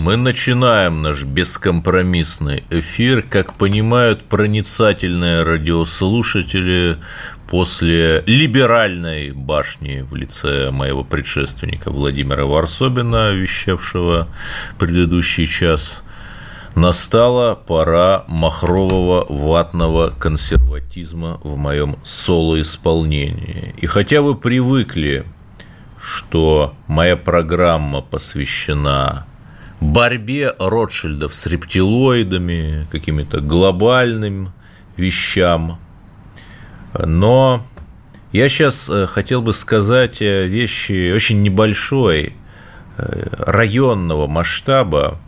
Мы начинаем наш бескомпромиссный эфир. Как понимают проницательные радиослушатели, после либеральной башни в лице моего предшественника Владимира Варсобина, вещавшего предыдущий час, настала пора махрового ватного консерватизма в моем соло-исполнении. И хотя вы привыкли, что моя программа посвящена борьбе Ротшильдов с рептилоидами, какими-то глобальным вещам. Но я сейчас э, хотел бы сказать вещи очень небольшой, э, районного масштаба,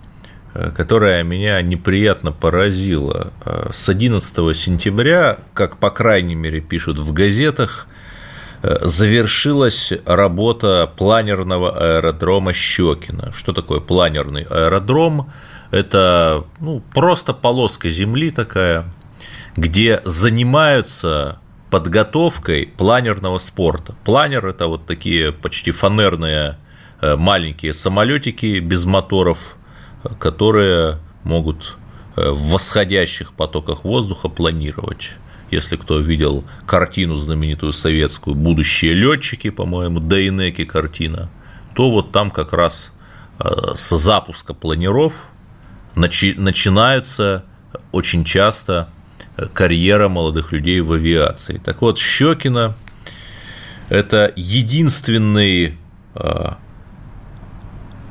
э, которая меня неприятно поразила. С 11 сентября, как по крайней мере пишут в газетах, завершилась работа планерного аэродрома Щекина. Что такое планерный аэродром? Это ну, просто полоска земли такая, где занимаются подготовкой планерного спорта. Планер – это вот такие почти фанерные э, маленькие самолетики без моторов, которые могут э, в восходящих потоках воздуха планировать если кто видел картину знаменитую советскую «Будущие летчики», по-моему, Дейнеки картина, то вот там как раз э, с запуска планеров начинаются очень часто э, карьера молодых людей в авиации. Так вот, Щекина – это единственный э,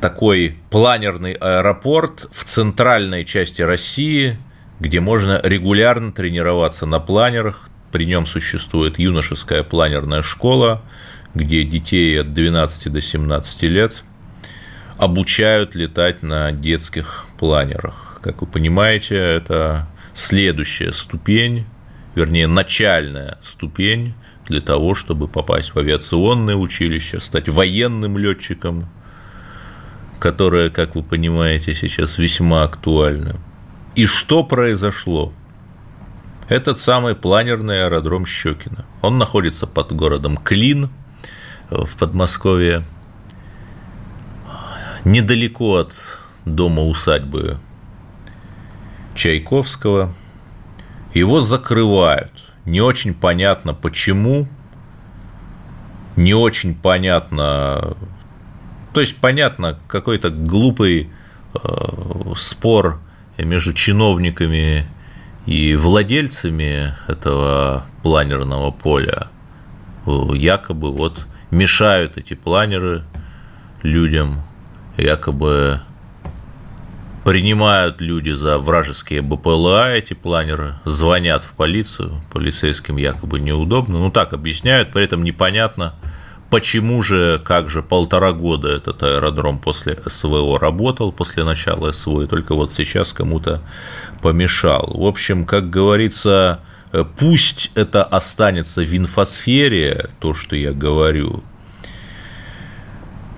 такой планерный аэропорт в центральной части России – где можно регулярно тренироваться на планерах. При нем существует юношеская планерная школа, где детей от 12 до 17 лет обучают летать на детских планерах. Как вы понимаете, это следующая ступень, вернее, начальная ступень для того, чтобы попасть в авиационное училище, стать военным летчиком, которое, как вы понимаете, сейчас весьма актуально – и что произошло? Этот самый планерный аэродром Щекина. Он находится под городом Клин в Подмосковье, недалеко от дома усадьбы Чайковского. Его закрывают. Не очень понятно почему, не очень понятно, то есть понятно какой-то глупый э, спор между чиновниками и владельцами этого планерного поля якобы вот мешают эти планеры людям, якобы принимают люди за вражеские БПЛА эти планеры, звонят в полицию, полицейским якобы неудобно, ну так объясняют, при этом непонятно, Почему же, как же, полтора года этот аэродром после СВО работал, после начала СВО, и только вот сейчас кому-то помешал. В общем, как говорится, пусть это останется в инфосфере, то, что я говорю,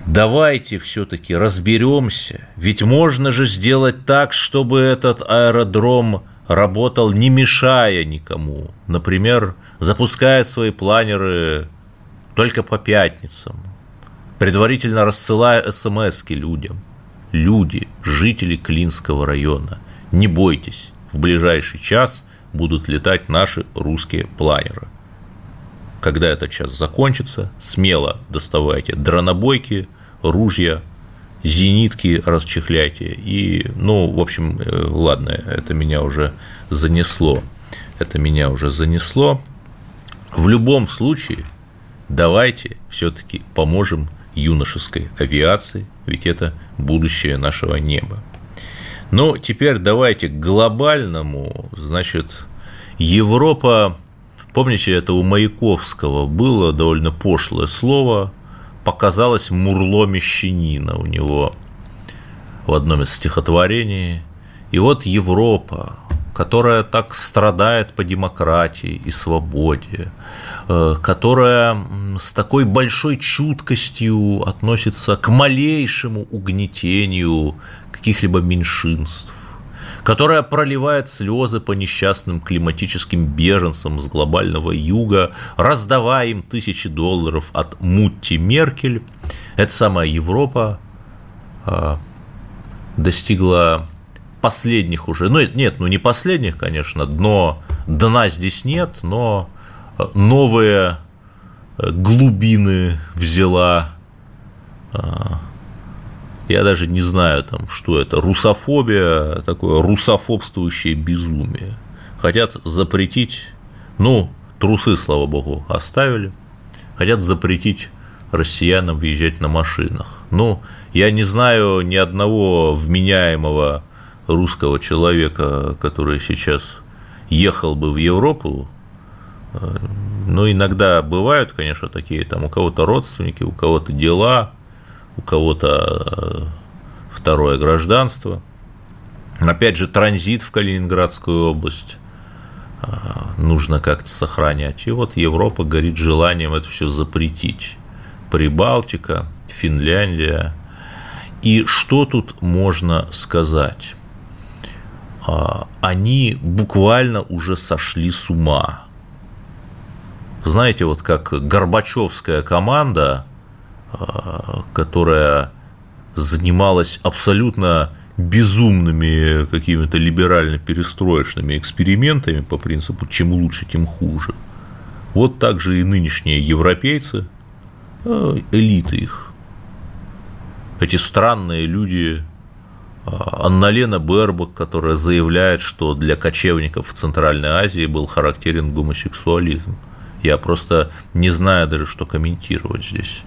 давайте все-таки разберемся, ведь можно же сделать так, чтобы этот аэродром работал, не мешая никому. Например, запуская свои планеры только по пятницам, предварительно рассылая смс людям. Люди, жители Клинского района, не бойтесь, в ближайший час будут летать наши русские планеры. Когда этот час закончится, смело доставайте дронобойки, ружья, зенитки расчехляйте. И, ну, в общем, э, ладно, это меня уже занесло. Это меня уже занесло. В любом случае, давайте все-таки поможем юношеской авиации, ведь это будущее нашего неба. Но теперь давайте к глобальному, значит, Европа, помните, это у Маяковского было довольно пошлое слово, показалось мурло мещанина у него в одном из стихотворений. И вот Европа, которая так страдает по демократии и свободе, э, которая с такой большой чуткостью относится к малейшему угнетению каких-либо меньшинств, которая проливает слезы по несчастным климатическим беженцам с глобального юга, раздавая им тысячи долларов от Мутти Меркель, эта самая Европа а, достигла последних уже, ну нет, ну не последних, конечно, дно, дна здесь нет, но э, новые э, глубины взяла, э, я даже не знаю, там, что это, русофобия, такое русофобствующее безумие. Хотят запретить, ну, трусы, слава богу, оставили, хотят запретить россиянам въезжать на машинах. Ну, я не знаю ни одного вменяемого русского человека, который сейчас ехал бы в Европу, э, но иногда бывают, конечно, такие, там у кого-то родственники, у кого-то дела, у кого-то э, второе гражданство. Опять же, транзит в Калининградскую область э, нужно как-то сохранять. И вот Европа горит желанием это все запретить. Прибалтика, Финляндия. И что тут можно сказать? А, они буквально уже сошли с ума. Знаете, вот как Горбачевская команда, а, которая занималась абсолютно безумными какими-то либерально-перестроечными экспериментами по принципу «чем лучше, тем хуже». Вот так же и нынешние европейцы, а, элиты их, эти странные люди, Анна-Лена Бербак, которая заявляет, что для кочевников в Центральной Азии был характерен гомосексуализм. Я просто не знаю даже, что комментировать здесь.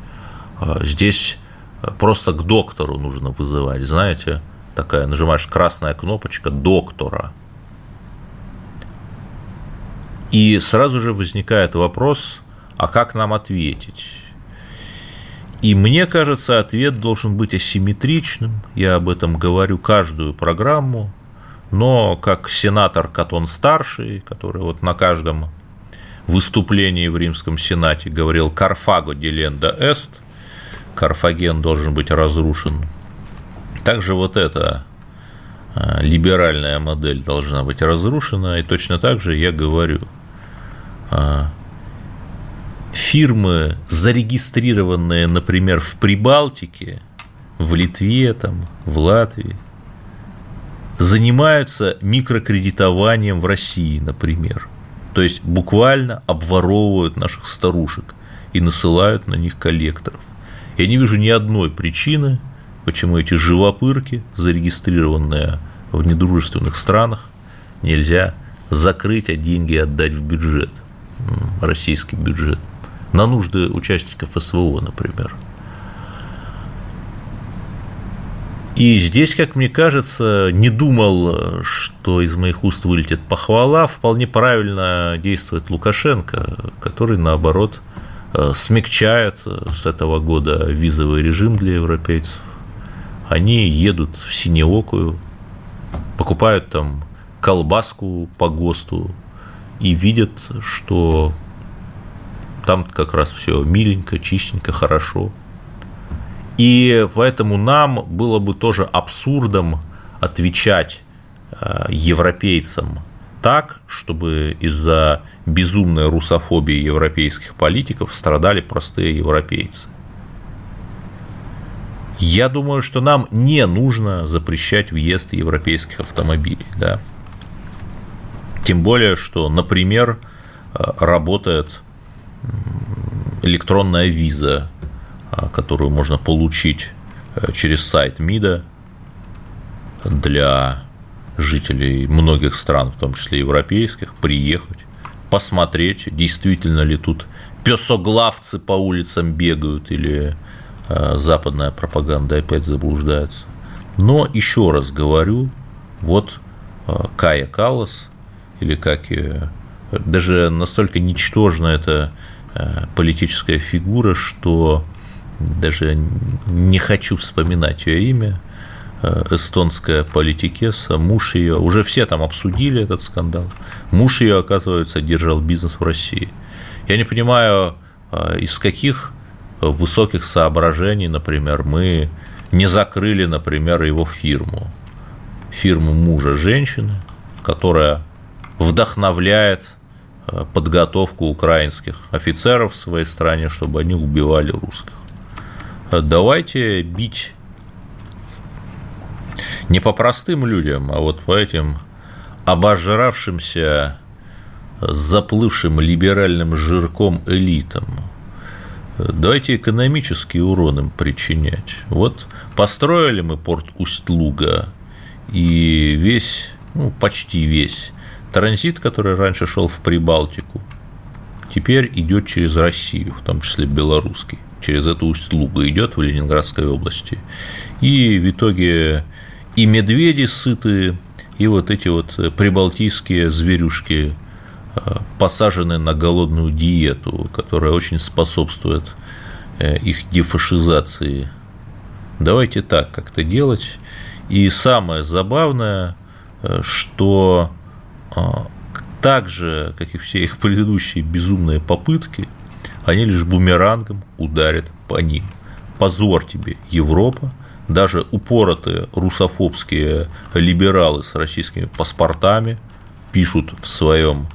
А, здесь просто к доктору нужно вызывать, знаете, такая, нажимаешь красная кнопочка доктора. И сразу же возникает вопрос, а как нам ответить? И мне кажется, ответ должен быть асимметричным. Я об этом говорю каждую программу. Но как сенатор Катон старший, который вот на каждом выступлении в Римском Сенате говорил «Карфаго деленда эст», Карфаген должен быть разрушен. Также вот эта а, либеральная модель должна быть разрушена, и точно так же я говорю, а, фирмы, зарегистрированные, например, в Прибалтике, в Литве, там, в Латвии, занимаются микрокредитованием в России, например. То есть буквально обворовывают наших старушек и насылают на них коллекторов. Я не вижу ни одной причины, почему эти живопырки, зарегистрированные в недружественных странах, нельзя закрыть, а деньги отдать в бюджет, российский бюджет на нужды участников СВО, например. И здесь, как мне кажется, не думал, что из моих уст вылетит похвала. Вполне правильно действует Лукашенко, который, наоборот, э, смягчает с этого года визовый режим для европейцев. Они едут в Синеокую, покупают там колбаску по ГОСТу и видят, что там как раз все миленько, чистенько, хорошо. И поэтому нам было бы тоже абсурдом отвечать э, европейцам так, чтобы из-за безумной русофобии европейских политиков страдали простые европейцы. Я думаю, что нам не нужно запрещать въезд европейских автомобилей, да. Тем более, что, например, э, работает электронная виза, а, которую можно получить э, через сайт МИДа для жителей многих стран, в том числе европейских, приехать, посмотреть, действительно ли тут песоглавцы по улицам бегают или э, западная пропаганда опять заблуждается. Но еще раз говорю, вот э, Кая Каллас, или как даже настолько ничтожно это политическая фигура, что даже не хочу вспоминать ее имя. э, эстонская политикеса, муж ее, уже все там обсудили этот скандал, муж ее, оказывается, держал бизнес в России. Я не понимаю, э, из каких высоких соображений, например, мы не закрыли, например, его фирму, фирму мужа женщины, которая вдохновляет э, подготовку украинских офицеров в своей стране, чтобы они убивали русских. Э, давайте бить не по простым людям, а вот по этим обожравшимся, заплывшим либеральным жирком элитам. Давайте экономический урон им причинять. Вот построили мы порт Усть-Луга, и весь, ну, почти весь транзит, который раньше шел в Прибалтику, теперь идет через Россию, в том числе белорусский. Через эту Усть-Луга идет в Ленинградской области. И в итоге и медведи сытые, и вот эти вот прибалтийские зверюшки э, посажены на голодную диету, которая очень способствует э, их дефашизации. Давайте так как-то делать. И самое забавное, э, что так же, как и все их предыдущие безумные попытки, они лишь бумерангом ударят по ним. Позор тебе, Европа, даже упоротые русофобские либералы с российскими паспортами пишут в своем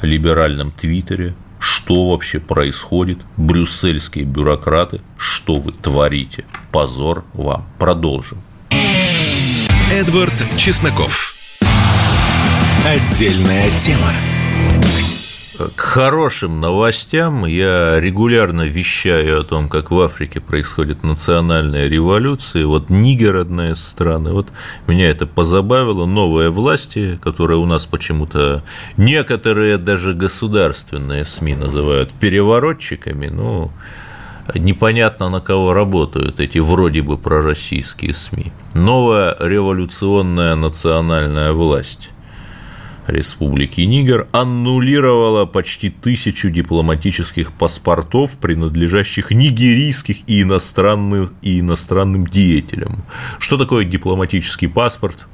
либеральном твиттере, что вообще происходит, брюссельские бюрократы, что вы творите, позор вам. Продолжим. Эдвард Чесноков. Отдельная тема. К хорошим новостям я регулярно вещаю о том, как в Африке происходит национальная революция. Вот Нигер одна из стран. Вот меня это позабавило. Новые власти, которые у нас почему-то некоторые даже государственные СМИ называют переворотчиками, ну, непонятно на кого работают эти вроде бы пророссийские СМИ. Новая революционная национальная власть Республики Нигер аннулировала почти тысячу дипломатических паспортов, принадлежащих нигерийских и, иностранных, и иностранным деятелям. Что такое дипломатический паспорт?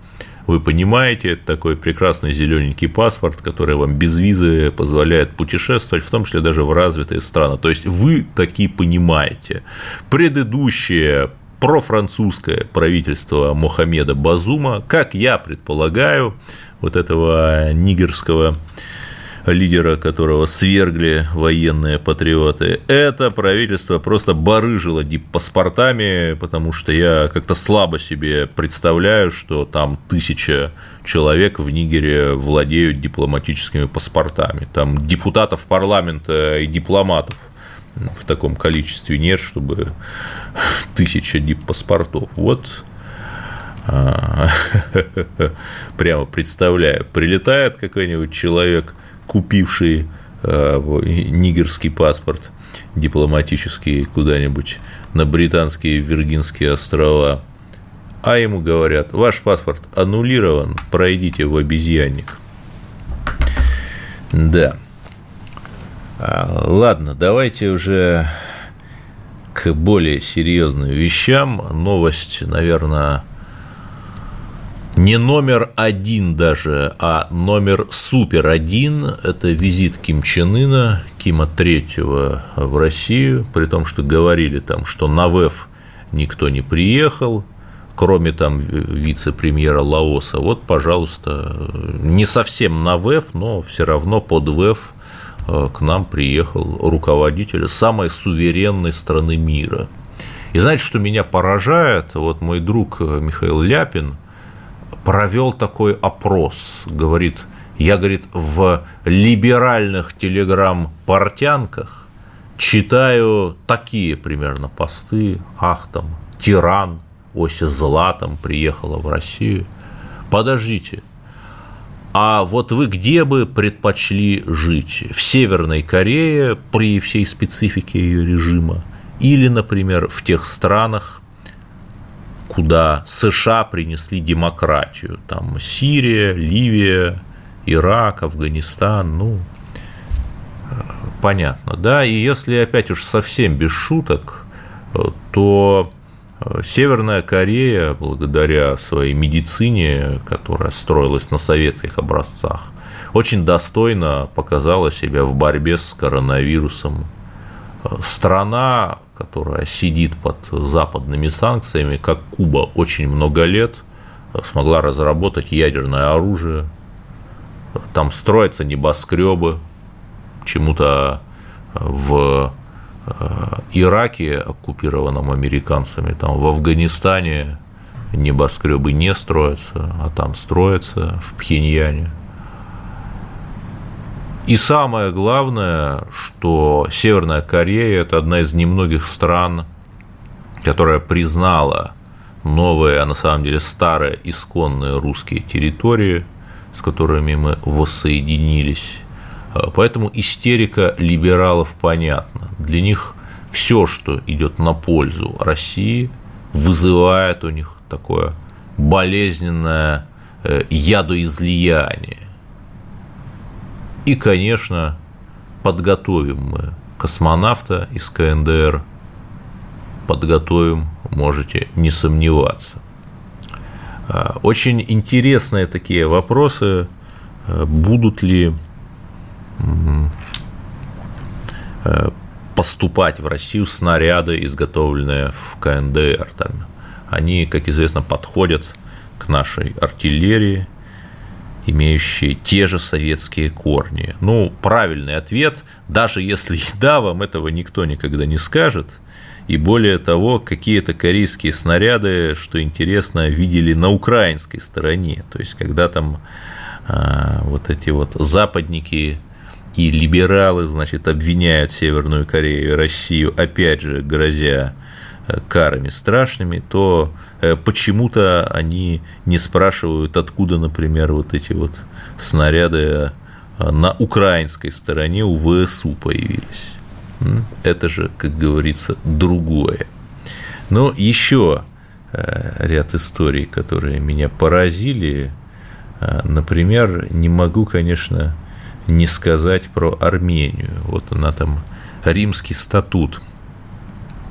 Вы понимаете, это такой прекрасный зелененький паспорт, который вам без визы позволяет путешествовать, в том числе даже в развитые страны. То есть вы такие понимаете. Предыдущие профранцузское правительство Мохаммеда Базума, как я предполагаю, вот этого нигерского лидера, которого свергли военные патриоты. Это правительство просто барыжило паспортами, потому что я как-то слабо себе представляю, что там тысяча человек в Нигере владеют дипломатическими паспортами. Там депутатов парламента и дипломатов в таком количестве нет, чтобы тысяча дип-паспортов. Вот прямо представляю, прилетает какой-нибудь человек, купивший а, нигерский паспорт дипломатический куда-нибудь на британские Виргинские острова, а ему говорят, ваш паспорт аннулирован, пройдите в обезьянник. Да. А, ладно, давайте уже к более серьезным вещам. Новость, наверное, не номер один даже, а номер супер один – это визит Ким Чен Ына, Кима Третьего в Россию, при том, что говорили там, что на ВЭФ никто не приехал, кроме там вице-премьера Лаоса. Вот, пожалуйста, не совсем на ВЭФ, но все равно под ВЭФ э, к нам приехал руководитель самой суверенной страны мира. И знаете, что меня поражает? Вот мой друг э, Михаил Ляпин – провел такой опрос, говорит, я, говорит, в либеральных телеграм-портянках читаю такие примерно посты, ах, там, тиран, Ося зла там приехала в Россию. Подождите, а вот вы где бы предпочли жить? В Северной Корее при всей специфике ее режима? Или, например, в тех странах, куда США принесли демократию. Там Сирия, Ливия, Ирак, Афганистан, ну, понятно, да, и если опять уж совсем без шуток, то э, Северная Корея, благодаря своей медицине, которая строилась на советских образцах, очень достойно показала себя в борьбе с коронавирусом. Страна, которая сидит под западными санкциями, как Куба, очень много лет, смогла разработать ядерное оружие. Там строятся небоскребы, чему-то в Э, Ираке, оккупированном американцами, там в Афганистане небоскребы не строятся, а там строятся в Пхеньяне. И самое главное, что Северная Корея – это одна из немногих стран, которая признала новые, а на самом деле старые исконные русские территории, с которыми мы воссоединились Э, поэтому истерика либералов понятна. Для них все, что идет на пользу России, вызывает у них такое болезненное э, ядоизлияние. И, конечно, подготовим мы космонавта из КНДР, подготовим, можете не сомневаться. Э, очень интересные такие вопросы, будут ли Э, поступать в Россию снаряды, изготовленные в КНДР. Там. Они, как известно, подходят к нашей артиллерии, имеющие те же советские корни. Ну, правильный ответ, даже если да, вам этого никто никогда не скажет. И более того, какие-то корейские снаряды, что интересно, видели на украинской стороне. То есть, когда там а, вот эти вот западники и либералы, значит, обвиняют Северную Корею и Россию, опять же, грозя карами страшными, то э, почему-то они не спрашивают, откуда, например, вот эти вот снаряды э, на украинской стороне у ВСУ появились. Это же, как говорится, другое. Но еще ряд историй, которые меня поразили. Например, не могу, конечно, не сказать про Армению. Вот она там римский статут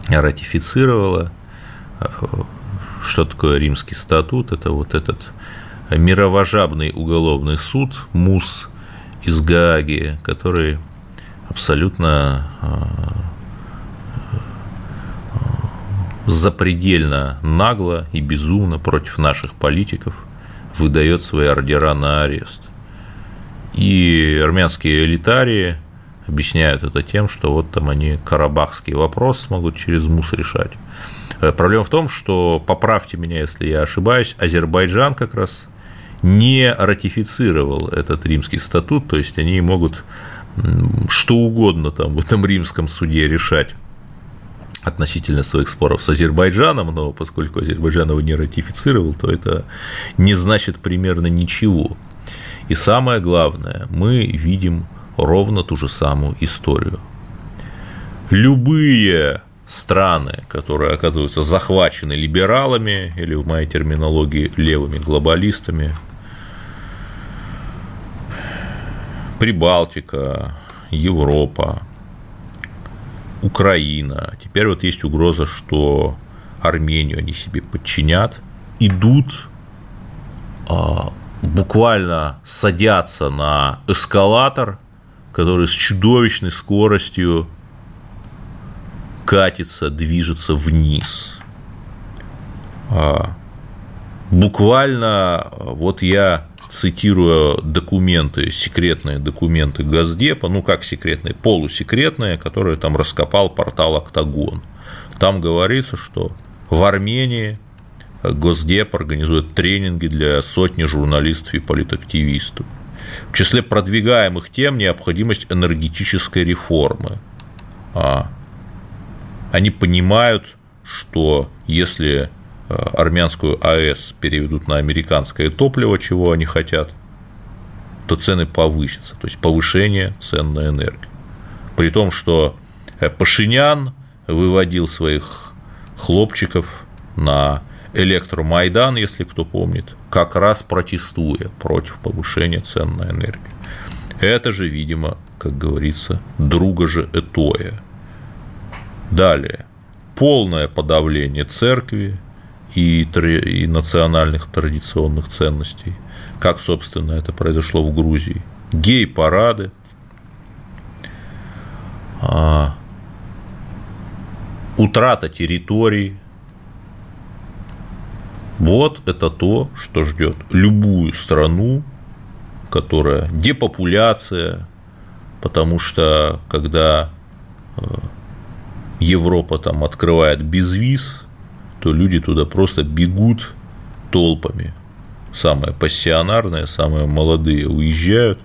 ратифицировала. Что такое римский статут? Это вот этот мировожабный уголовный суд МУС из Гааги, который абсолютно а, запредельно нагло и безумно против наших политиков выдает свои ордера на арест. И армянские элитарии объясняют это тем, что вот там они карабахский вопрос смогут через МУС решать. Э, проблема в том, что, поправьте меня, если я ошибаюсь, Азербайджан как раз не ратифицировал этот римский статут, то есть они могут что угодно там в этом римском суде решать относительно своих споров с Азербайджаном, но поскольку Азербайджан его не ратифицировал, то это не значит примерно ничего. И самое главное, мы видим ровно ту же самую историю. Любые страны, которые оказываются захвачены либералами или в моей терминологии левыми глобалистами, Прибалтика, Европа, Украина. Теперь вот есть угроза, что Армению они себе подчинят, идут а, буквально садятся на эскалатор, который с чудовищной скоростью катится, движется вниз. А, буквально, вот я цитирую документы, секретные документы Газдепа, ну как секретные, полусекретные, которые там раскопал портал «Октагон». Там говорится, что в Армении Госдеп организует тренинги для сотни журналистов и политактивистов. В числе продвигаемых тем необходимость энергетической реформы. А они понимают, что если э, армянскую АЭС переведут на американское топливо, чего они хотят, то цены повысятся, то есть повышение цен на энергию. При том, что э, Пашинян выводил своих хлопчиков на электромайдан, если кто помнит, как раз протестуя против повышения цен на энергию. Это же, видимо, как говорится, друга же Этоя. Далее. полное подавление церкви и, и национальных традиционных ценностей, как, собственно, это произошло в Грузии. Гей-парады, а, утрата территорий. Вот это то, что ждет любую страну, которая депопуляция, потому что когда э, Европа там открывает безвиз, то люди туда просто бегут толпами. Самые пассионарные, самые молодые уезжают,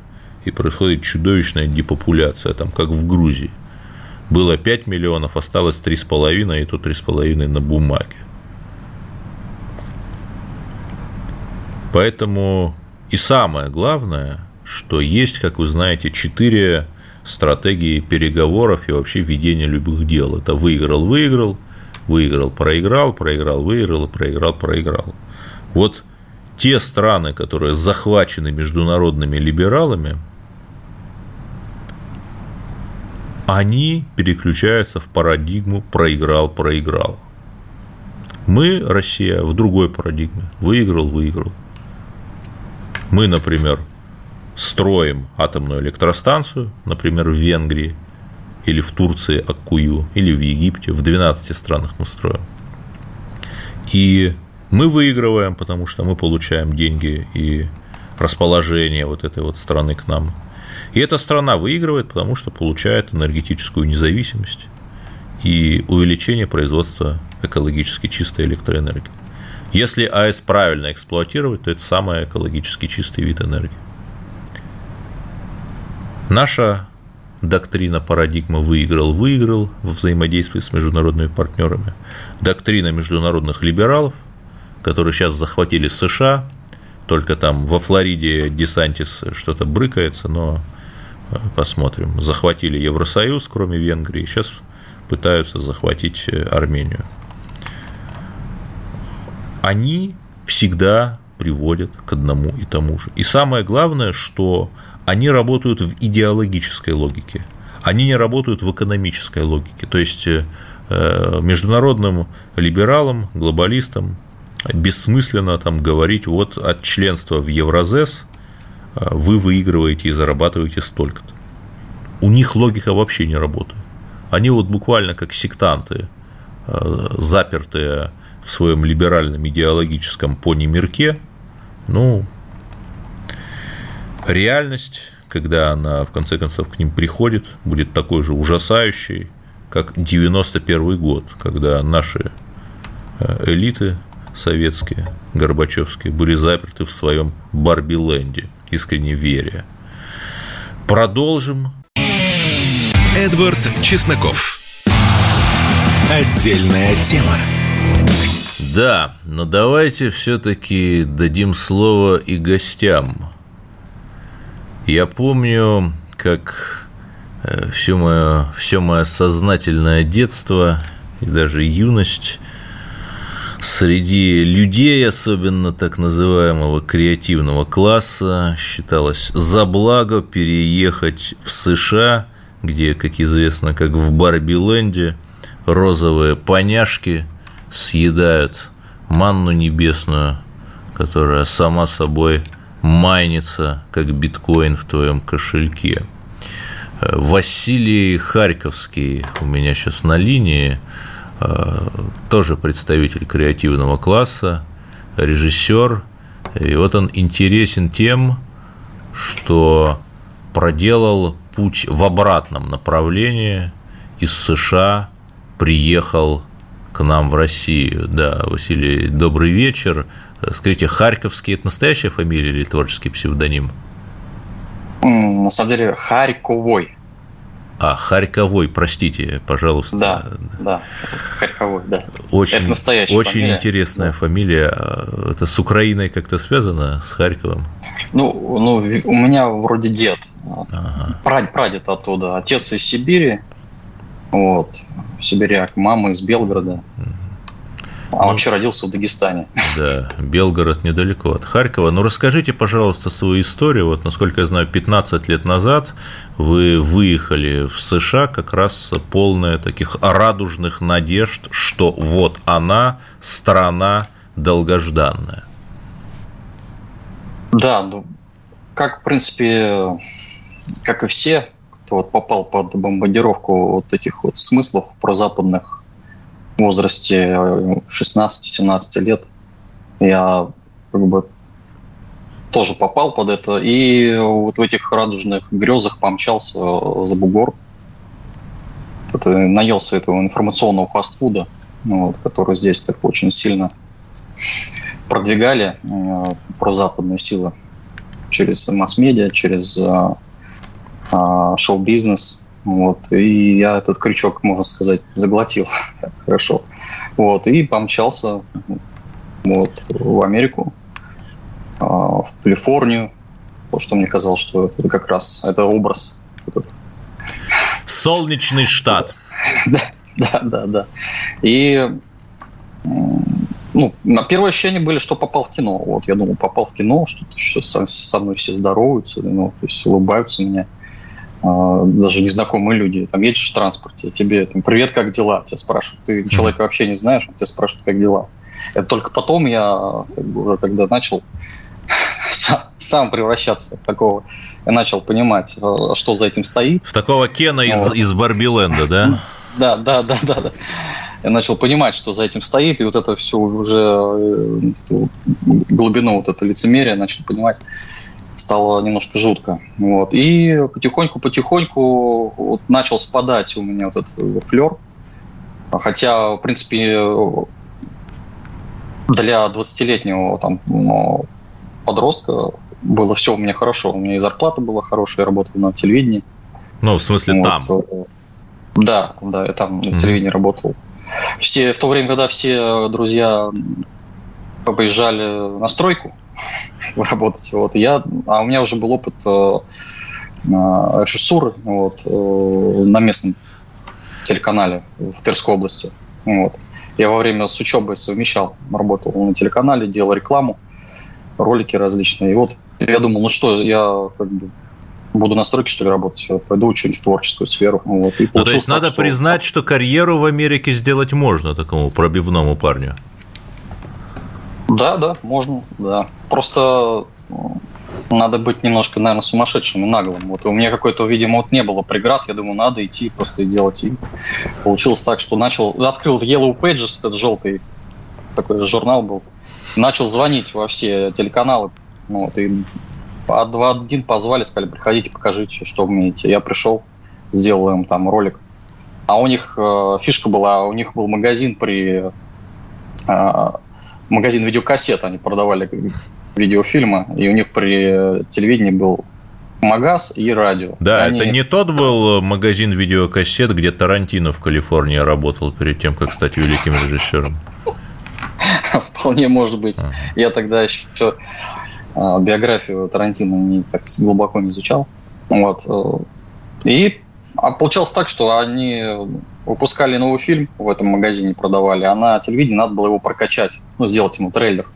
и происходит чудовищная депопуляция, там, как в Грузии. Было 5 миллионов, осталось 3,5, и то 3,5 на бумаге. Поэтому и самое главное, что есть, как вы знаете, четыре стратегии переговоров и вообще ведения любых дел. Это выиграл, выиграл, выиграл, проиграл, проиграл, выиграл, проиграл, проиграл. Вот те страны, которые захвачены международными либералами, они переключаются в парадигму проиграл, проиграл. Мы, Россия, в другой парадигме. Выиграл, выиграл. Мы, например, строим атомную электростанцию, например, в Венгрии, или в Турции Аккую, или в Египте, в 12 странах мы строим. И мы выигрываем, потому что мы получаем деньги и расположение вот этой вот страны к нам. И эта страна выигрывает, потому что получает энергетическую независимость и увеличение производства экологически чистой электроэнергии. Если АЭС правильно эксплуатировать, то это самый экологически чистый вид энергии. Наша доктрина парадигма выиграл-выиграл в взаимодействии с международными партнерами. Доктрина международных либералов, которые сейчас захватили США, только там во Флориде Десантис что-то брыкается, но э, посмотрим. Захватили Евросоюз, кроме Венгрии, сейчас пытаются захватить э, Армению. Они всегда приводят к одному и тому же. И самое главное, что они работают в идеологической логике, они не работают в экономической логике. То есть э, международным либералам, глобалистам бессмысленно там говорить, вот от членства в Евразес э, вы выигрываете и зарабатываете столько-то. У них логика вообще не работает. Они вот буквально как сектанты, э, запертые в своем либеральном идеологическом пони-мирке, ну, реальность, когда она в конце концов к ним приходит, будет такой же ужасающей, как 91 год, когда наши э, элиты советские, горбачевские, были заперты в своем Барби-ленде, искренне веря. Продолжим. Эдвард Чесноков. Отдельная тема. Да, но давайте все-таки дадим слово и гостям. Я помню, как э, все мое, все мое сознательное детство и даже юность среди людей, особенно так называемого креативного класса, считалось за благо переехать в США, где, как известно, как в Барби-ленде, розовые поняшки съедают манну небесную, которая сама собой майнится, как биткоин в твоем кошельке. Э, Василий Харьковский у меня сейчас на линии, э, тоже представитель креативного класса, режиссер. И вот он интересен тем, что проделал путь в обратном направлении из США, приехал к нам в Россию. Да, Василий, добрый вечер. Скажите, Харьковский – это настоящая фамилия или творческий псевдоним? На самом деле, Харьковой. А, Харьковой, простите, пожалуйста. Да, да, Харьковой, да. Очень, это настоящая Очень фамилия. интересная фамилия. Это с Украиной как-то связано, с Харьковом? Ну, ну у меня вроде дед. Ага. Прадед, прадед оттуда. Отец из Сибири, вот, сибиряк, мама из Белгорода. А ну, вообще родился в Дагестане. Да, Белгород недалеко от Харькова. Ну, расскажите, пожалуйста, свою историю. Вот, насколько я знаю, 15 лет назад вы выехали в США как раз полная таких радужных надежд, что вот она, страна долгожданная. Да, ну, как, в принципе, как и все, вот попал под бомбардировку вот этих вот смыслов про западных в возрасте 16-17 лет я как бы тоже попал под это. И вот в этих радужных грезах помчался за бугор. Это, наелся этого информационного фастфуда, ну вот, который здесь так очень сильно продвигали э, про западные силы через масс-медиа, через э, э, шоу-бизнес. Вот, и я этот крючок, можно сказать, заглотил хорошо. Вот, и помчался вот, в Америку, а, в Калифорнию, потому что мне казалось, что это как раз это образ. Этот. Солнечный штат. Да, да, да, да. И ну, на первое ощущение были, что попал в кино. Вот я думал, попал в кино, еще со, со мной все здороваются, ну, то есть улыбаются мне. А, даже незнакомые люди, там едешь в транспорте, тебе там, привет, как дела? Тебя спрашивают, ты человека вообще не знаешь, он тебя спрашивает, как дела. Это только потом я, как бы, уже когда начал сам, сам превращаться в такого, я начал понимать, а, что за этим стоит. В такого Кена из, вот. из Барбиленда, да? Да, да, да, да, да. Я начал понимать, что за этим стоит, и вот это все уже э, глубину вот это лицемерие начал понимать стало немножко жутко. Вот. И потихоньку-потихоньку вот начал спадать у меня вот этот флер. Хотя, в принципе, для 20-летнего там, ну, подростка было все у меня хорошо. У меня и зарплата была хорошая, я работал на телевидении. Ну, в смысле, вот. там? Да, да, я там на mm-hmm. телевидении работал. Все, в то время, когда все друзья поезжали на стройку, работать. Вот. Я, а у меня уже был опыт э, режиссуры вот, э, на местном телеканале в Тверской области. Вот. Я во время с учебой совмещал, работал на телеканале, делал рекламу, ролики различные. И вот я думал, ну что, я как бы буду на стройке, что ли, работать, пойду учить в творческую сферу. Вот, и ну, то есть так, надо что... признать, что карьеру в Америке сделать можно такому пробивному парню? Да, да, можно, да. Просто ну, надо быть немножко, наверное, сумасшедшим и наглым. Вот у меня какой-то, видимо, вот не было преград, я думаю, надо идти просто и делать. И получилось так, что начал, открыл Yellow Pages, этот желтый такой журнал был, начал звонить во все телеканалы, ну, вот, и один позвали, сказали, приходите, покажите, что умеете. Я пришел, сделал им там ролик. А у них э, фишка была, у них был магазин при э, магазин видеокассет, они продавали видеофильмы, и у них при телевидении был магаз и радио. Да, они... это не тот был магазин видеокассет, где Тарантино в Калифорнии работал перед тем, как стать великим режиссером. Вполне может быть. Я тогда еще а, биографию Тарантино не так глубоко не изучал. Вот. Э, и а получалось так, что они выпускали новый фильм в этом магазине, продавали, а на телевидении надо было его прокачать, ну, сделать ему трейлер.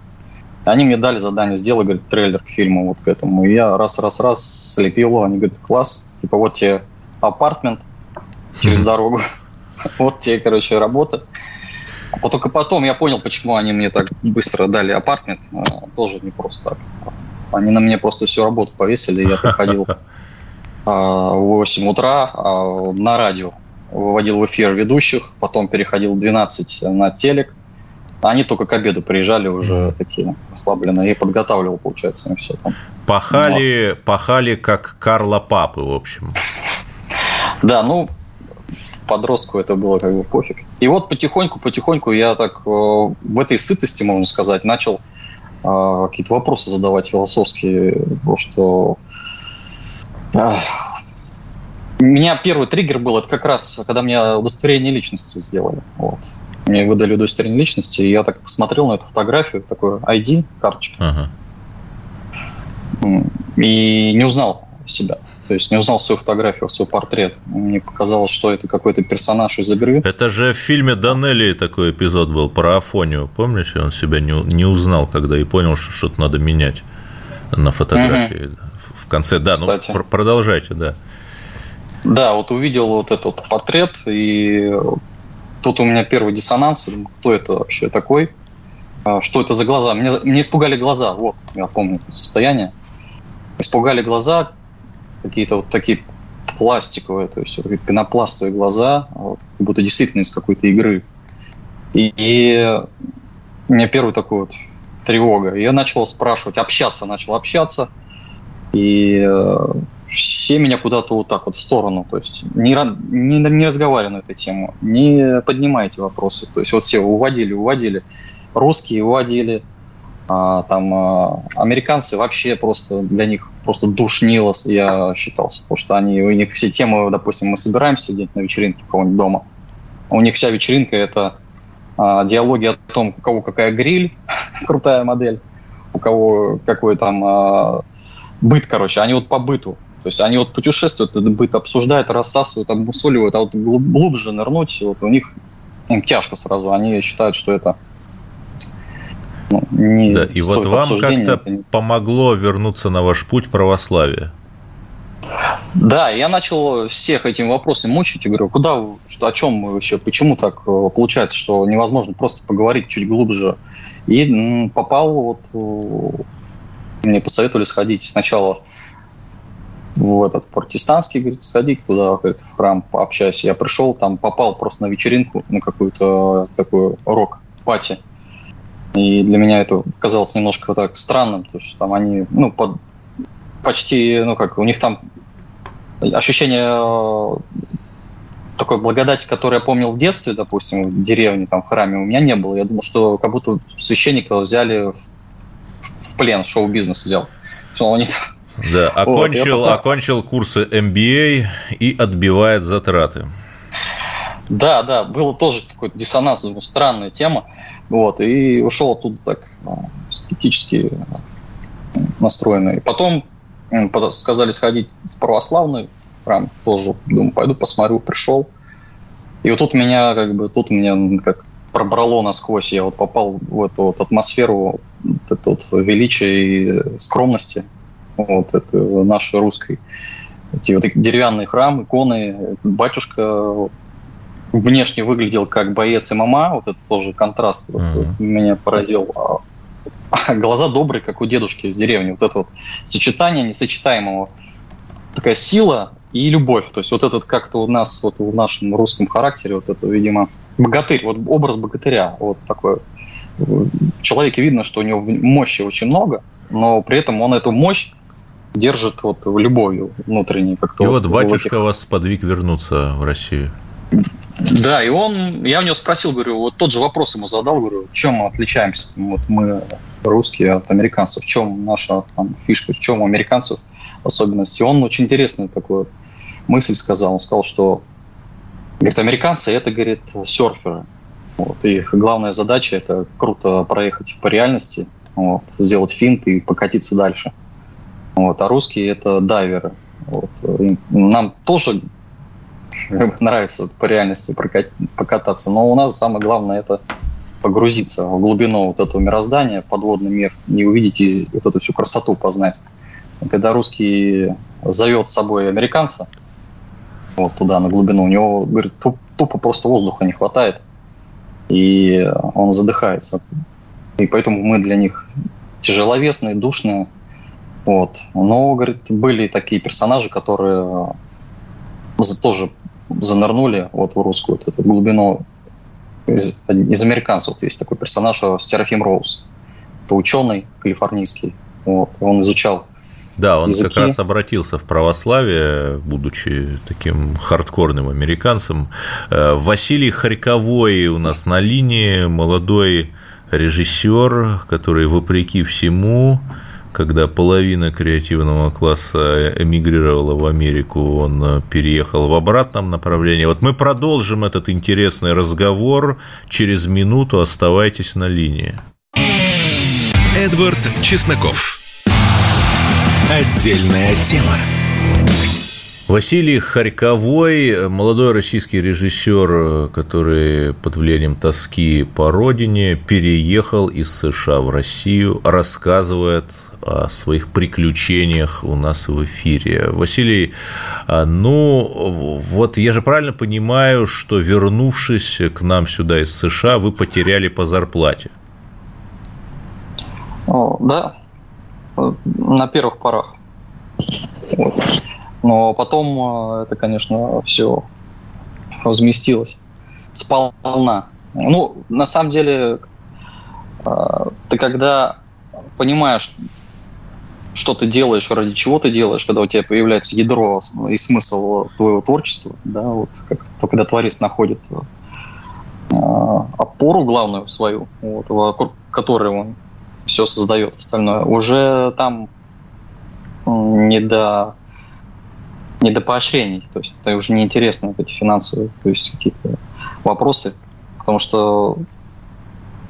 Они мне дали задание, сделай, говорит, трейлер к фильму вот к этому. И я раз-раз-раз слепил его, они говорят, класс, типа вот тебе апартмент через дорогу, вот тебе, короче, работа. А только потом я понял, почему они мне так быстро дали апартмент, а, тоже не просто так. Они на мне просто всю работу повесили, я приходил а, в 8 утра а, на радио выводил в эфир ведущих, потом переходил в 12 на телек. Они только к обеду приезжали уже такие ослабленные. И подготавливал, получается, им все там. Пахали, вот. пахали как Карла Папы, в общем. Да, ну, подростку это было как бы пофиг. И вот потихоньку-потихоньку я так э, в этой сытости, можно сказать, начал э, какие-то вопросы задавать философские, потому что у меня первый триггер был, это как раз, когда мне удостоверение личности сделали. Вот. Мне выдали удостоверение личности, и я так посмотрел на эту фотографию, такой ID, карточка, ага. и не узнал себя. То есть не узнал свою фотографию, свой портрет. Мне показалось, что это какой-то персонаж из игры. Это же в фильме Данелли такой эпизод был про Афонию. Помнишь, он себя не, не узнал, когда и понял, что что-то надо менять на фотографии. Угу. В конце, да, ну, Кстати. ну продолжайте, да. Да, вот увидел вот этот портрет, и тут у меня первый диссонанс. Кто это вообще такой? А, что это за глаза? Мне, мне испугали глаза, вот, я помню состояние. Испугали глаза, какие-то вот такие пластиковые, то есть вот такие пенопластовые глаза, вот, как будто действительно из какой-то игры. И, и у меня первый такой вот тревога. Я начал спрашивать, общаться, начал общаться, и э, все меня куда-то вот так вот в сторону, то есть не, не, не разговаривали на эту тему, не поднимайте вопросы, то есть вот все уводили, уводили русские уводили, а, там а, американцы вообще просто для них просто душнило, я считался, потому что они, у них все темы, допустим, мы собираемся где-нибудь на вечеринке у кого-нибудь дома, у них вся вечеринка это а, диалоги о том, у кого какая гриль, крутая модель, у кого какой там а, быт, короче, они вот по быту, то есть они вот путешествуют, этот быт обсуждают, рассасывают, обмусоливают, а вот глубже нырнуть, вот у них им тяжко сразу, они считают, что это ну, не да, и вот вам как-то помогло вернуться на ваш путь православия. Да, я начал всех этим вопросами мучить и говорю, куда, что, о чем мы вообще, почему так э, получается, что невозможно просто поговорить чуть глубже. И попал вот, э, мне посоветовали сходить сначала в этот протестантский, говорит, сходи туда, говорит, в храм, пообщайся. Я пришел, там попал просто на вечеринку, на какую-то такую рок-пати. И для меня это казалось немножко так странным, то есть там они, ну, под, почти, ну как, у них там ощущение э, такой благодати, которую я помнил в детстве, допустим, в деревне, там, в храме, у меня не было. Я думал, что как будто священника взяли в, в плен, шоу-бизнес взял. Что они да, окончил, вот, потом... окончил курсы MBA и отбивает затраты. Да, да, было тоже какой-то диссонанс, странная тема. Вот, и ушел оттуда так а, скептически а, настроенный. Потом сказали сходить в православный храм, тоже, думаю, пойду посмотрю, пришел. И вот тут меня, как бы, тут меня как пробрало насквозь, я вот попал в эту вот атмосферу вот это вот величия и скромности, вот это нашей русской. Эти вот деревянные храмы, иконы, батюшка внешне выглядел как боец ММА, вот это тоже контраст вот, mm-hmm. меня поразил. А глаза добрые, как у дедушки из деревни. Вот это вот сочетание несочетаемого. Такая сила и любовь. То есть вот этот как-то у нас, вот в нашем русском характере, вот это, видимо, богатырь, вот образ богатыря, вот такой. В человеке видно, что у него мощи очень много, но при этом он эту мощь держит вот любовью внутренней. Как-то и вот, вот батюшка этих... вас подвиг вернуться в Россию. Да, и он, я у него спросил, говорю, вот тот же вопрос ему задал, говорю, чем мы отличаемся, вот мы русские от американцев, в чем наша там, фишка, в чем у американцев особенности. Он очень интересную такую мысль сказал, он сказал, что, говорит, американцы это, говорит, серферы, вот, их главная задача это круто проехать по реальности, вот, сделать финт и покатиться дальше. Вот, а русские это дайверы. Вот. Нам тоже нравится по реальности покататься. Но у нас самое главное это погрузиться в глубину вот этого мироздания, подводный мир, не увидеть и вот эту всю красоту познать. Когда русский зовет с собой американца вот туда, на глубину, у него, говорит, тупо просто воздуха не хватает, и он задыхается. И поэтому мы для них тяжеловесные, душные. Вот. Но, говорит, были такие персонажи, которые тоже занырнули вот в русскую вот эту глубину из, из американцев. Вот есть такой персонаж Серафим Роуз. Это ученый калифорнийский. Вот, он изучал да, он языки. как раз обратился в православие, будучи таким хардкорным американцем. Э, Василий Харьковой у нас на линии, молодой режиссер, который вопреки всему когда половина креативного класса эмигрировала в Америку, он э, переехал в обратном направлении. Вот мы продолжим этот интересный разговор через минуту. Оставайтесь на линии. Эдвард Чесноков. Отдельная тема. Василий Харьковой, молодой российский режиссер, который под влиянием тоски по родине переехал из США в Россию, рассказывает о своих приключениях у нас в эфире. Василий, а, ну вот я же правильно понимаю, что вернувшись к нам сюда из США, вы потеряли по зарплате? О, да, на первых порах. Но потом э, это, конечно, все возместилось сполна. Ну, на самом деле, э, ты когда понимаешь, что ты делаешь, ради чего ты делаешь, когда у тебя появляется ядро и смысл твоего творчества, да, вот как, то, когда творец находит э, опору главную свою, вот, вокруг которой он все создает остальное, уже там не до не до поощрений. То есть это уже неинтересно, эти финансовые, то есть какие-то вопросы, потому что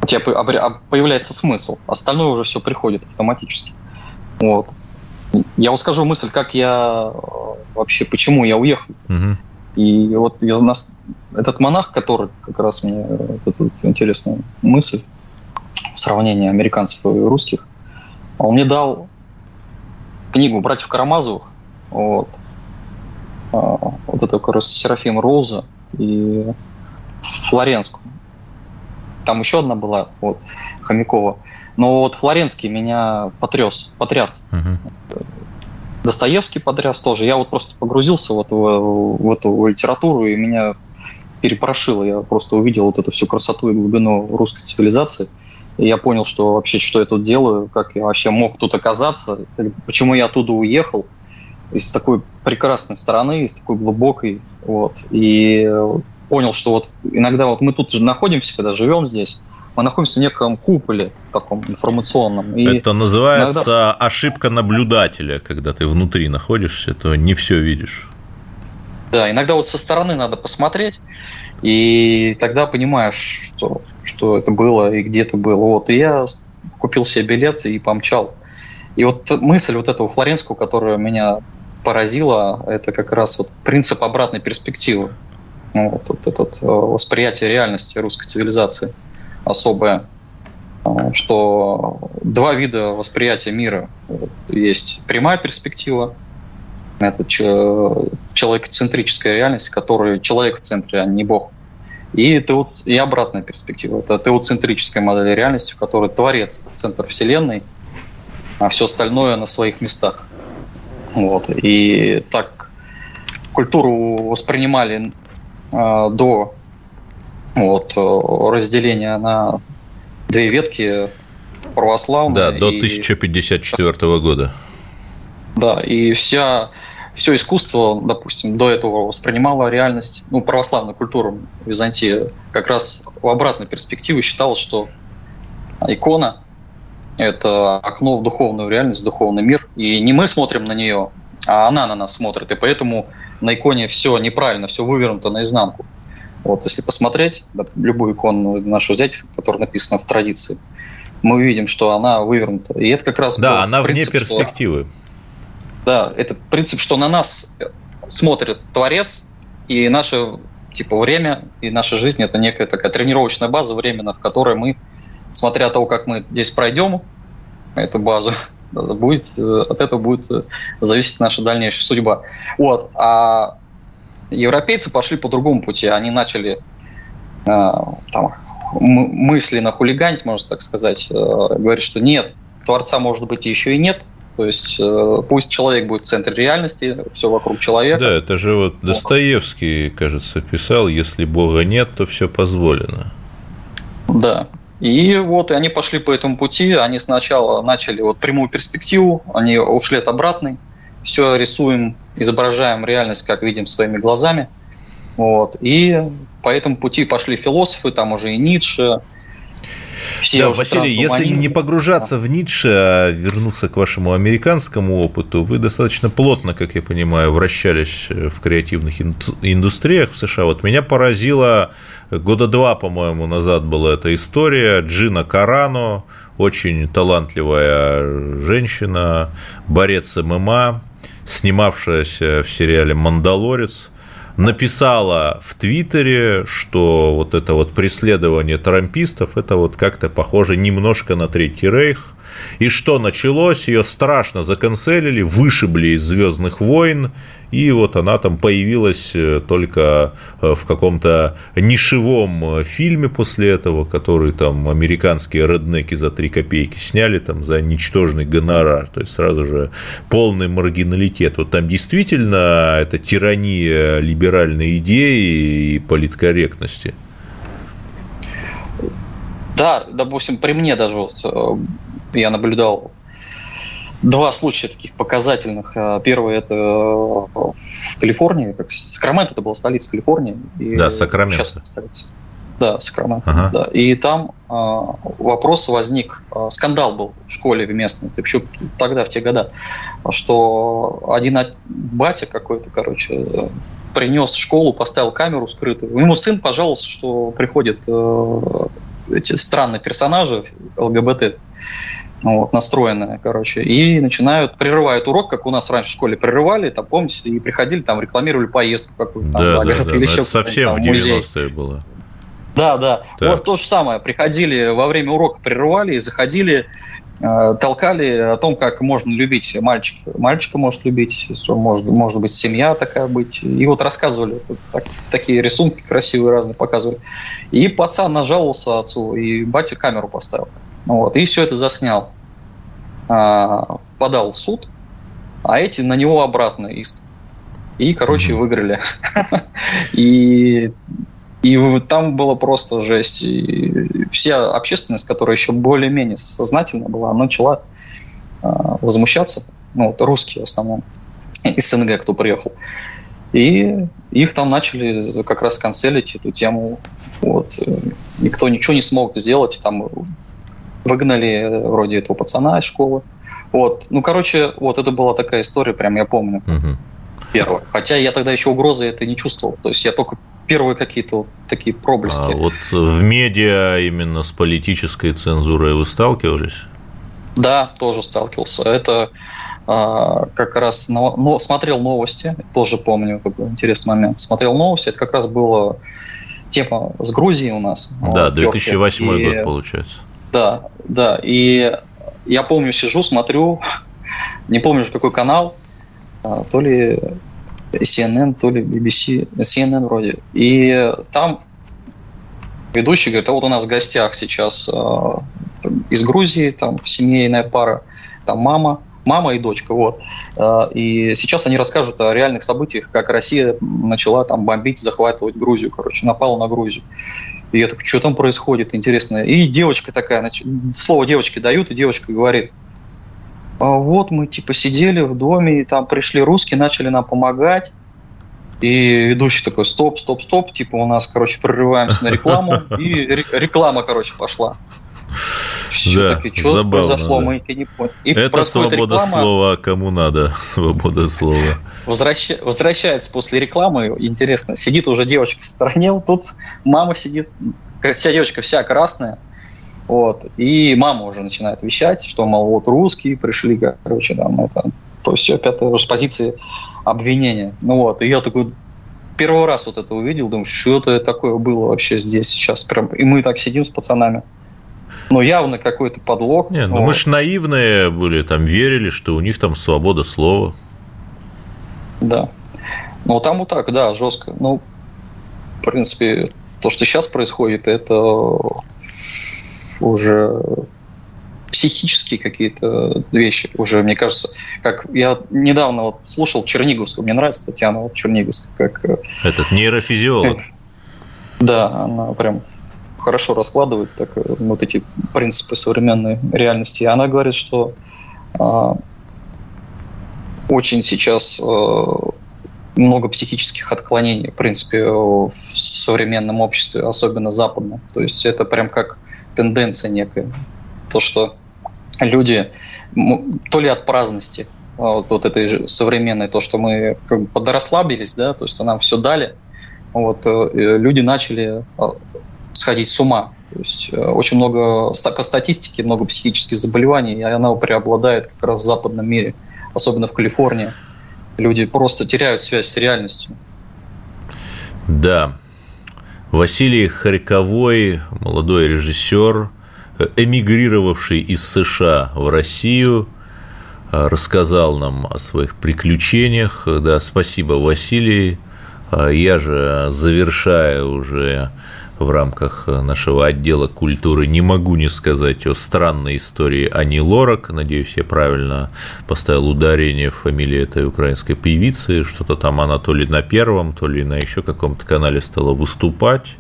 у тебя появляется смысл, остальное уже все приходит автоматически. Вот. Я вот скажу мысль, как я вообще, почему я уехал. Угу. И вот я, нас, этот монах, который как раз мне вот, вот, интересная мысль, сравнение американцев и русских, он мне дал книгу «Братьев Карамазовых», вот, а, вот это как раз Серафима Роуза и Флоренскую. Там еще одна была, вот, Хомякова. Но вот Флоренский меня потряс, потряс. Угу. Достоевский потряс тоже. Я вот просто погрузился вот в, в эту литературу, и меня перепрошило. Я просто увидел вот эту всю красоту и глубину русской цивилизации. И я понял, что вообще, что я тут делаю, как я вообще мог тут оказаться, почему я оттуда уехал – из такой прекрасной стороны, из такой глубокой, вот, и понял, что вот иногда вот мы тут же находимся, когда живем здесь, мы находимся в неком куполе таком информационном. И Это называется иногда... ошибка наблюдателя, когда ты внутри находишься, то не все видишь. Да, иногда вот со стороны надо посмотреть, и тогда понимаешь, что, что это было и где это было. Вот, и я купил себе билет и помчал. И вот мысль вот этого Флоренского, которая меня поразила, это как раз вот принцип обратной перспективы. Ну, вот, вот этот э, восприятие реальности русской цивилизации особое, э, что два вида восприятия мира. Есть прямая перспектива, это человекоцентрическая реальность, которая человек в центре, а не Бог. И, теот, и обратная перспектива. Это теоцентрическая модель реальности, в которой Творец – центр Вселенной, а все остальное на своих местах. Вот. И так культуру воспринимали э, до вот, разделения на две ветки православная. Да, до 1054 и, года. Да, и вся, все искусство, допустим, до этого воспринимало реальность, ну, православную культуру Византии как раз в обратной перспективе считала, что икона это окно в духовную реальность, в духовный мир. И не мы смотрим на нее, а она на нас смотрит. И поэтому на иконе все неправильно, все вывернуто наизнанку. Вот, если посмотреть, любую икону нашу взять, которая написана в традиции, мы увидим, что она вывернута. И это как раз Да, она принцип, вне перспективы. Что, да, это принцип, что на нас смотрит Творец, и наше типа время и наша жизнь это некая такая тренировочная база временно, в которой мы смотря того, как мы здесь пройдем эту базу, будет, э, от этого будет э, зависеть наша дальнейшая судьба. Вот. А европейцы пошли по другому пути. Они начали э, там, мысленно хулиганить, можно так сказать, говорить, что нет, Творца может быть еще и нет, то есть пусть человек будет в центре реальности, все вокруг человека. Да, это же вот Достоевский, кажется, писал, если Бога нет, то все позволено. Да, и вот и они пошли по этому пути. Они сначала начали вот прямую перспективу, они ушли от обратной. Все рисуем, изображаем реальность, как видим своими глазами. Вот. И по этому пути пошли философы, там уже и Ницше, все да, Василий, если не погружаться в Ницше, а вернуться к вашему американскому опыту, вы достаточно плотно, как я понимаю, вращались в креативных индустриях в США. Вот меня поразило, года два, по-моему, назад была эта история, Джина Карано, очень талантливая женщина, борец ММА, снимавшаяся в сериале «Мандалорец», написала в Твиттере, что вот это вот преследование трампистов, это вот как-то похоже немножко на Третий Рейх, и что началось? Ее страшно законцелили, вышибли из Звездных войн, и вот она там появилась э, только э, в каком-то нишевом э, фильме после этого, который там американские реднеки за три копейки сняли там за ничтожный гонорар, то есть сразу же полный маргиналитет. Вот там действительно это тирания либеральной идеи и политкорректности. Да, допустим, при мне даже вот я наблюдал два случая таких показательных. Э, первый это э, в Калифорнии, как Сакраменто, это была столица Калифорнии. И да, Сакраменто. Сейчас столица. Да, Сакраменто. Ага. Да. И там э, вопрос возник, э, скандал был в школе местной, еще тогда, в те года, что один батя какой-то, короче, принес в школу, поставил камеру скрытую. Ему сын пожаловался, что приходят э, эти странные персонажи ЛГБТ вот, настроенная, короче, и начинают, прерывают урок, как у нас раньше в школе прерывали, там, помните, и приходили, там, рекламировали поездку какую-то там да, за город да, да, или еще совсем там, в 90-е было. Да, да. Так. Вот то же самое. Приходили во время урока, прерывали и заходили, э, толкали о том, как можно любить мальчика. Мальчика может любить, может, может быть семья такая быть. И вот рассказывали, так, такие рисунки красивые разные показывали. И пацан нажаловался отцу, и батя камеру поставил. Вот, и все это заснял. А, подал в суд, а эти на него обратно иск. И, короче, mm-hmm. выиграли. и, и там было просто жесть. И вся общественность, которая еще более-менее сознательная была, начала а, возмущаться. Ну, вот русские в основном, из СНГ, кто приехал. И их там начали как раз канцелить эту тему. Вот. Никто ничего не смог сделать. Там выгнали э, вроде этого пацана из школы. Вот. Ну, короче, вот это была такая история, прям я помню. Угу. Первая. Хотя я тогда еще угрозы это не чувствовал. То есть я только первые какие-то вот такие проблески. А вот в медиа именно с политической цензурой вы сталкивались? Да, тоже сталкивался. Это а, как раз но, но, смотрел новости, тоже помню, такой интересный момент. Смотрел новости, это как раз было тема с Грузией у нас. Да, 2008 и, год получается. Да, да. И я помню, сижу, смотрю, не помню, какой канал, а, то ли CNN, то ли BBC, CNN вроде. И там ведущий говорит, а вот у нас в гостях сейчас э, из Грузии, там семейная пара, там мама, мама и дочка, вот. Э, и сейчас они расскажут о реальных событиях, как Россия начала там бомбить, захватывать Грузию, короче, напала на Грузию. И я такой, что там происходит, интересно. И девочка такая, слово девочке дают, и девочка говорит, а вот мы типа сидели в доме, и там пришли русские, начали нам помогать. И ведущий такой, стоп, стоп, стоп, типа у нас, короче, прорываемся на рекламу, и реклама, короче, пошла. Все да, таки, что забавно, произошло, да. мы не поняли. И Это свобода реклама, слова, а кому надо свобода слова. Возвращ, возвращается после рекламы, интересно, сидит уже девочка в стороне, тут мама сидит, вся девочка вся красная, вот, и мама уже начинает вещать, что, мол, вот русские пришли, короче, там, это, то есть опять уже с позиции обвинения. Ну вот, и я такой первый раз вот это увидел, думаю, что это такое было вообще здесь сейчас, прям, и мы так сидим с пацанами, ну, явно какой-то подлог. Не, ну вот. мы же наивные были, там верили, что у них там свобода слова. Да. Ну, там вот так, да, жестко. Ну, в принципе, то, что сейчас происходит, это уже психические какие-то вещи уже, мне кажется, как я недавно вот слушал Черниговскую, мне нравится Татьяна вот Черниговская, как... Э, Этот нейрофизиолог. Да, она прям хорошо раскладывает так, э, вот эти принципы современной реальности. И она говорит, что э, очень сейчас э, много психических отклонений, в принципе, в современном обществе, особенно западном. То есть это прям как тенденция некая. То, что люди то ли от праздности, а вот, вот этой современной, то, что мы как бы подрасслабились, да, то, что нам все дали, вот, э, люди начали сходить с ума. То есть э, очень много, по статистике, много психических заболеваний, и она преобладает как раз в западном мире, особенно в Калифорнии. Люди просто теряют связь с реальностью. Да. Василий Харьковой, молодой режиссер, эмигрировавший из США в Россию, рассказал нам о своих приключениях. Да, спасибо, Василий. Я же завершаю уже в рамках нашего отдела культуры не могу не сказать о странной истории Ани Лорак. Надеюсь, я правильно поставил ударение в фамилии этой украинской певицы. Что-то там она то ли на первом, то ли на еще каком-то канале стала выступать.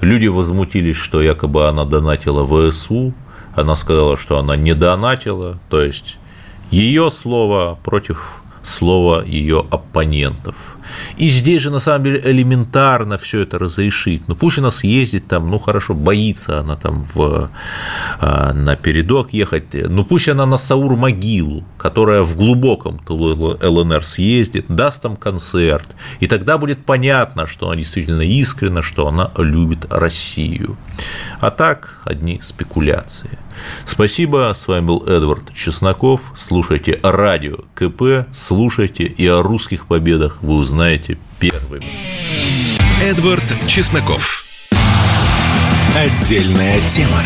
Люди возмутились, что якобы она донатила ВСУ. Она сказала, что она не донатила. То есть ее слово против слова ее оппонентов. И здесь же, на самом деле, элементарно все это разрешить. Ну, пусть она съездит там, ну, хорошо, боится она там в, а, на передок ехать, ну, пусть она на Саур-могилу, которая в глубоком ЛНР съездит, даст там концерт, и тогда будет понятно, что она действительно искренна, что она любит Россию. А так, одни спекуляции. Спасибо, с вами был Эдвард Чесноков. Слушайте радио КП, слушайте, и о русских победах вы узнаете первыми. Эдвард Чесноков. Отдельная тема.